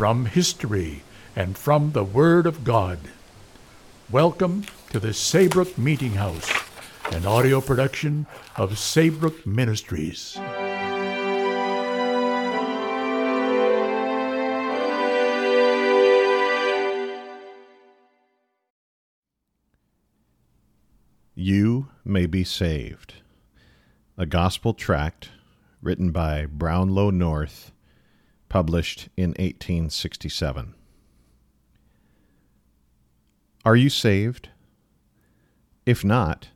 from history, and from the Word of God. Welcome to the Saybrook Meeting House, an audio production of Saybrook Ministries. You May Be Saved, a gospel tract written by Brownlow North, published in 1867. Are you saved? If not,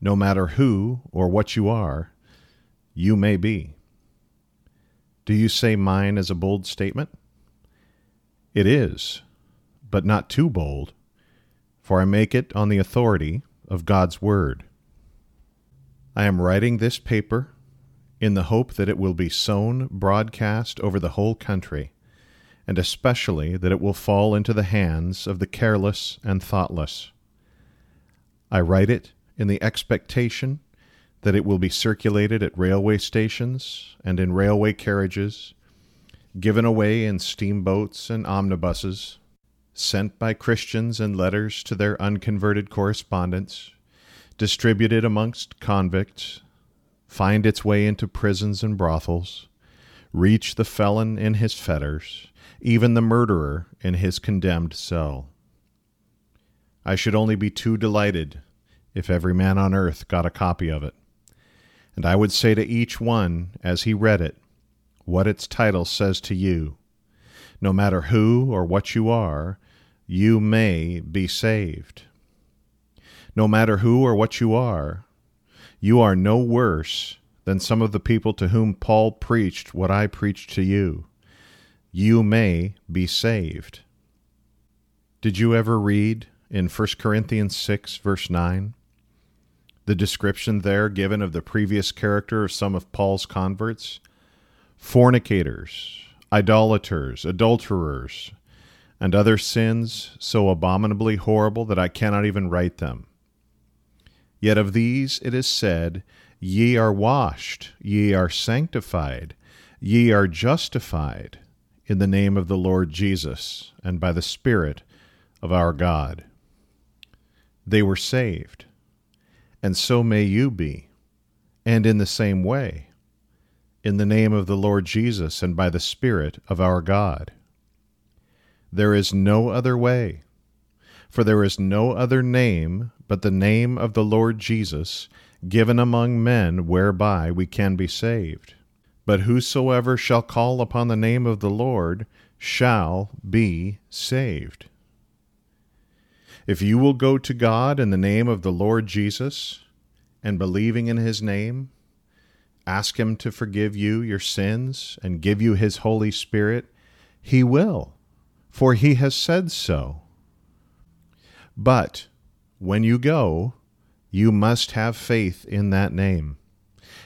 no matter who or what you are, you may be. Do you say mine is a bold statement? It is, but not too bold, for I make it on the authority of God's Word. I am writing this paper in the hope that it will be sown broadcast over the whole country, and especially that it will fall into the hands of the careless and thoughtless. I write it in the expectation that it will be circulated at railway stations and in railway carriages, given away in steamboats and omnibuses, sent by Christians in letters to their unconverted correspondents, distributed amongst convicts, find its way into prisons and brothels, reach the felon in his fetters, even the murderer in his condemned cell. I should only be too delighted if every man on earth got a copy of it. And I would say to each one as he read it what its title says to you. No matter who or what you are, you may be saved. No matter who or what you are, you are no worse than some of the people to whom Paul preached what I preached to you. You may be saved. Did you ever read in 1 Corinthians 6, verse 9? The description there given of the previous character of some of Paul's converts fornicators, idolaters, adulterers, and other sins so abominably horrible that I cannot even write them. Yet of these it is said, Ye are washed, ye are sanctified, ye are justified in the name of the Lord Jesus and by the Spirit of our God. They were saved, and so may you be, and in the same way, in the name of the Lord Jesus and by the Spirit of our God. There is no other way. For there is no other name but the name of the Lord Jesus given among men whereby we can be saved. But whosoever shall call upon the name of the Lord shall be saved. If you will go to God in the name of the Lord Jesus and believing in his name, ask him to forgive you your sins and give you his Holy Spirit, he will for he has said so. But when you go, you must have faith in that name.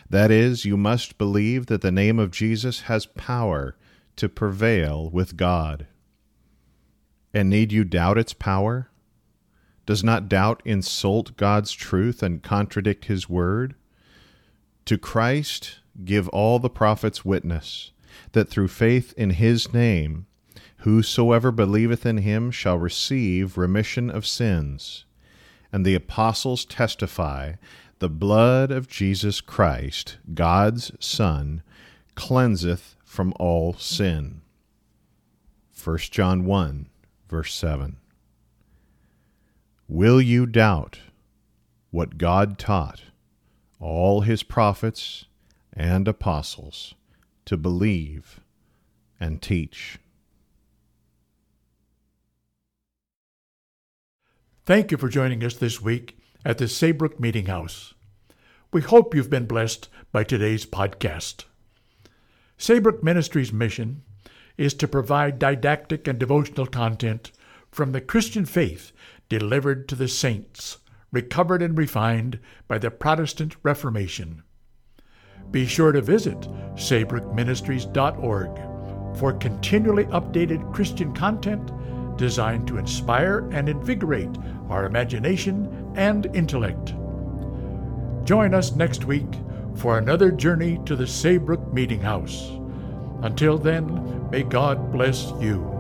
That is, you must believe that the name of Jesus has power to prevail with God. And need you doubt its power? Does not doubt insult God's truth and contradict his word? To Christ give all the prophets witness that through faith in his name Whosoever believeth in him shall receive remission of sins. And the apostles testify the blood of Jesus Christ, God's Son, cleanseth from all sin. 1 John 1, verse 7. Will you doubt what God taught all his prophets and apostles to believe and teach? Thank you for joining us this week at the Saybrook Meeting House. We hope you've been blessed by today's podcast. Saybrook Ministries' mission is to provide didactic and devotional content from the Christian faith delivered to the saints, recovered and refined by the Protestant Reformation. Be sure to visit saybrookministries.org for continually updated Christian content designed to inspire and invigorate our imagination and intellect. Join us next week for another journey to the Saybrook Meeting House. Until then, may God bless you.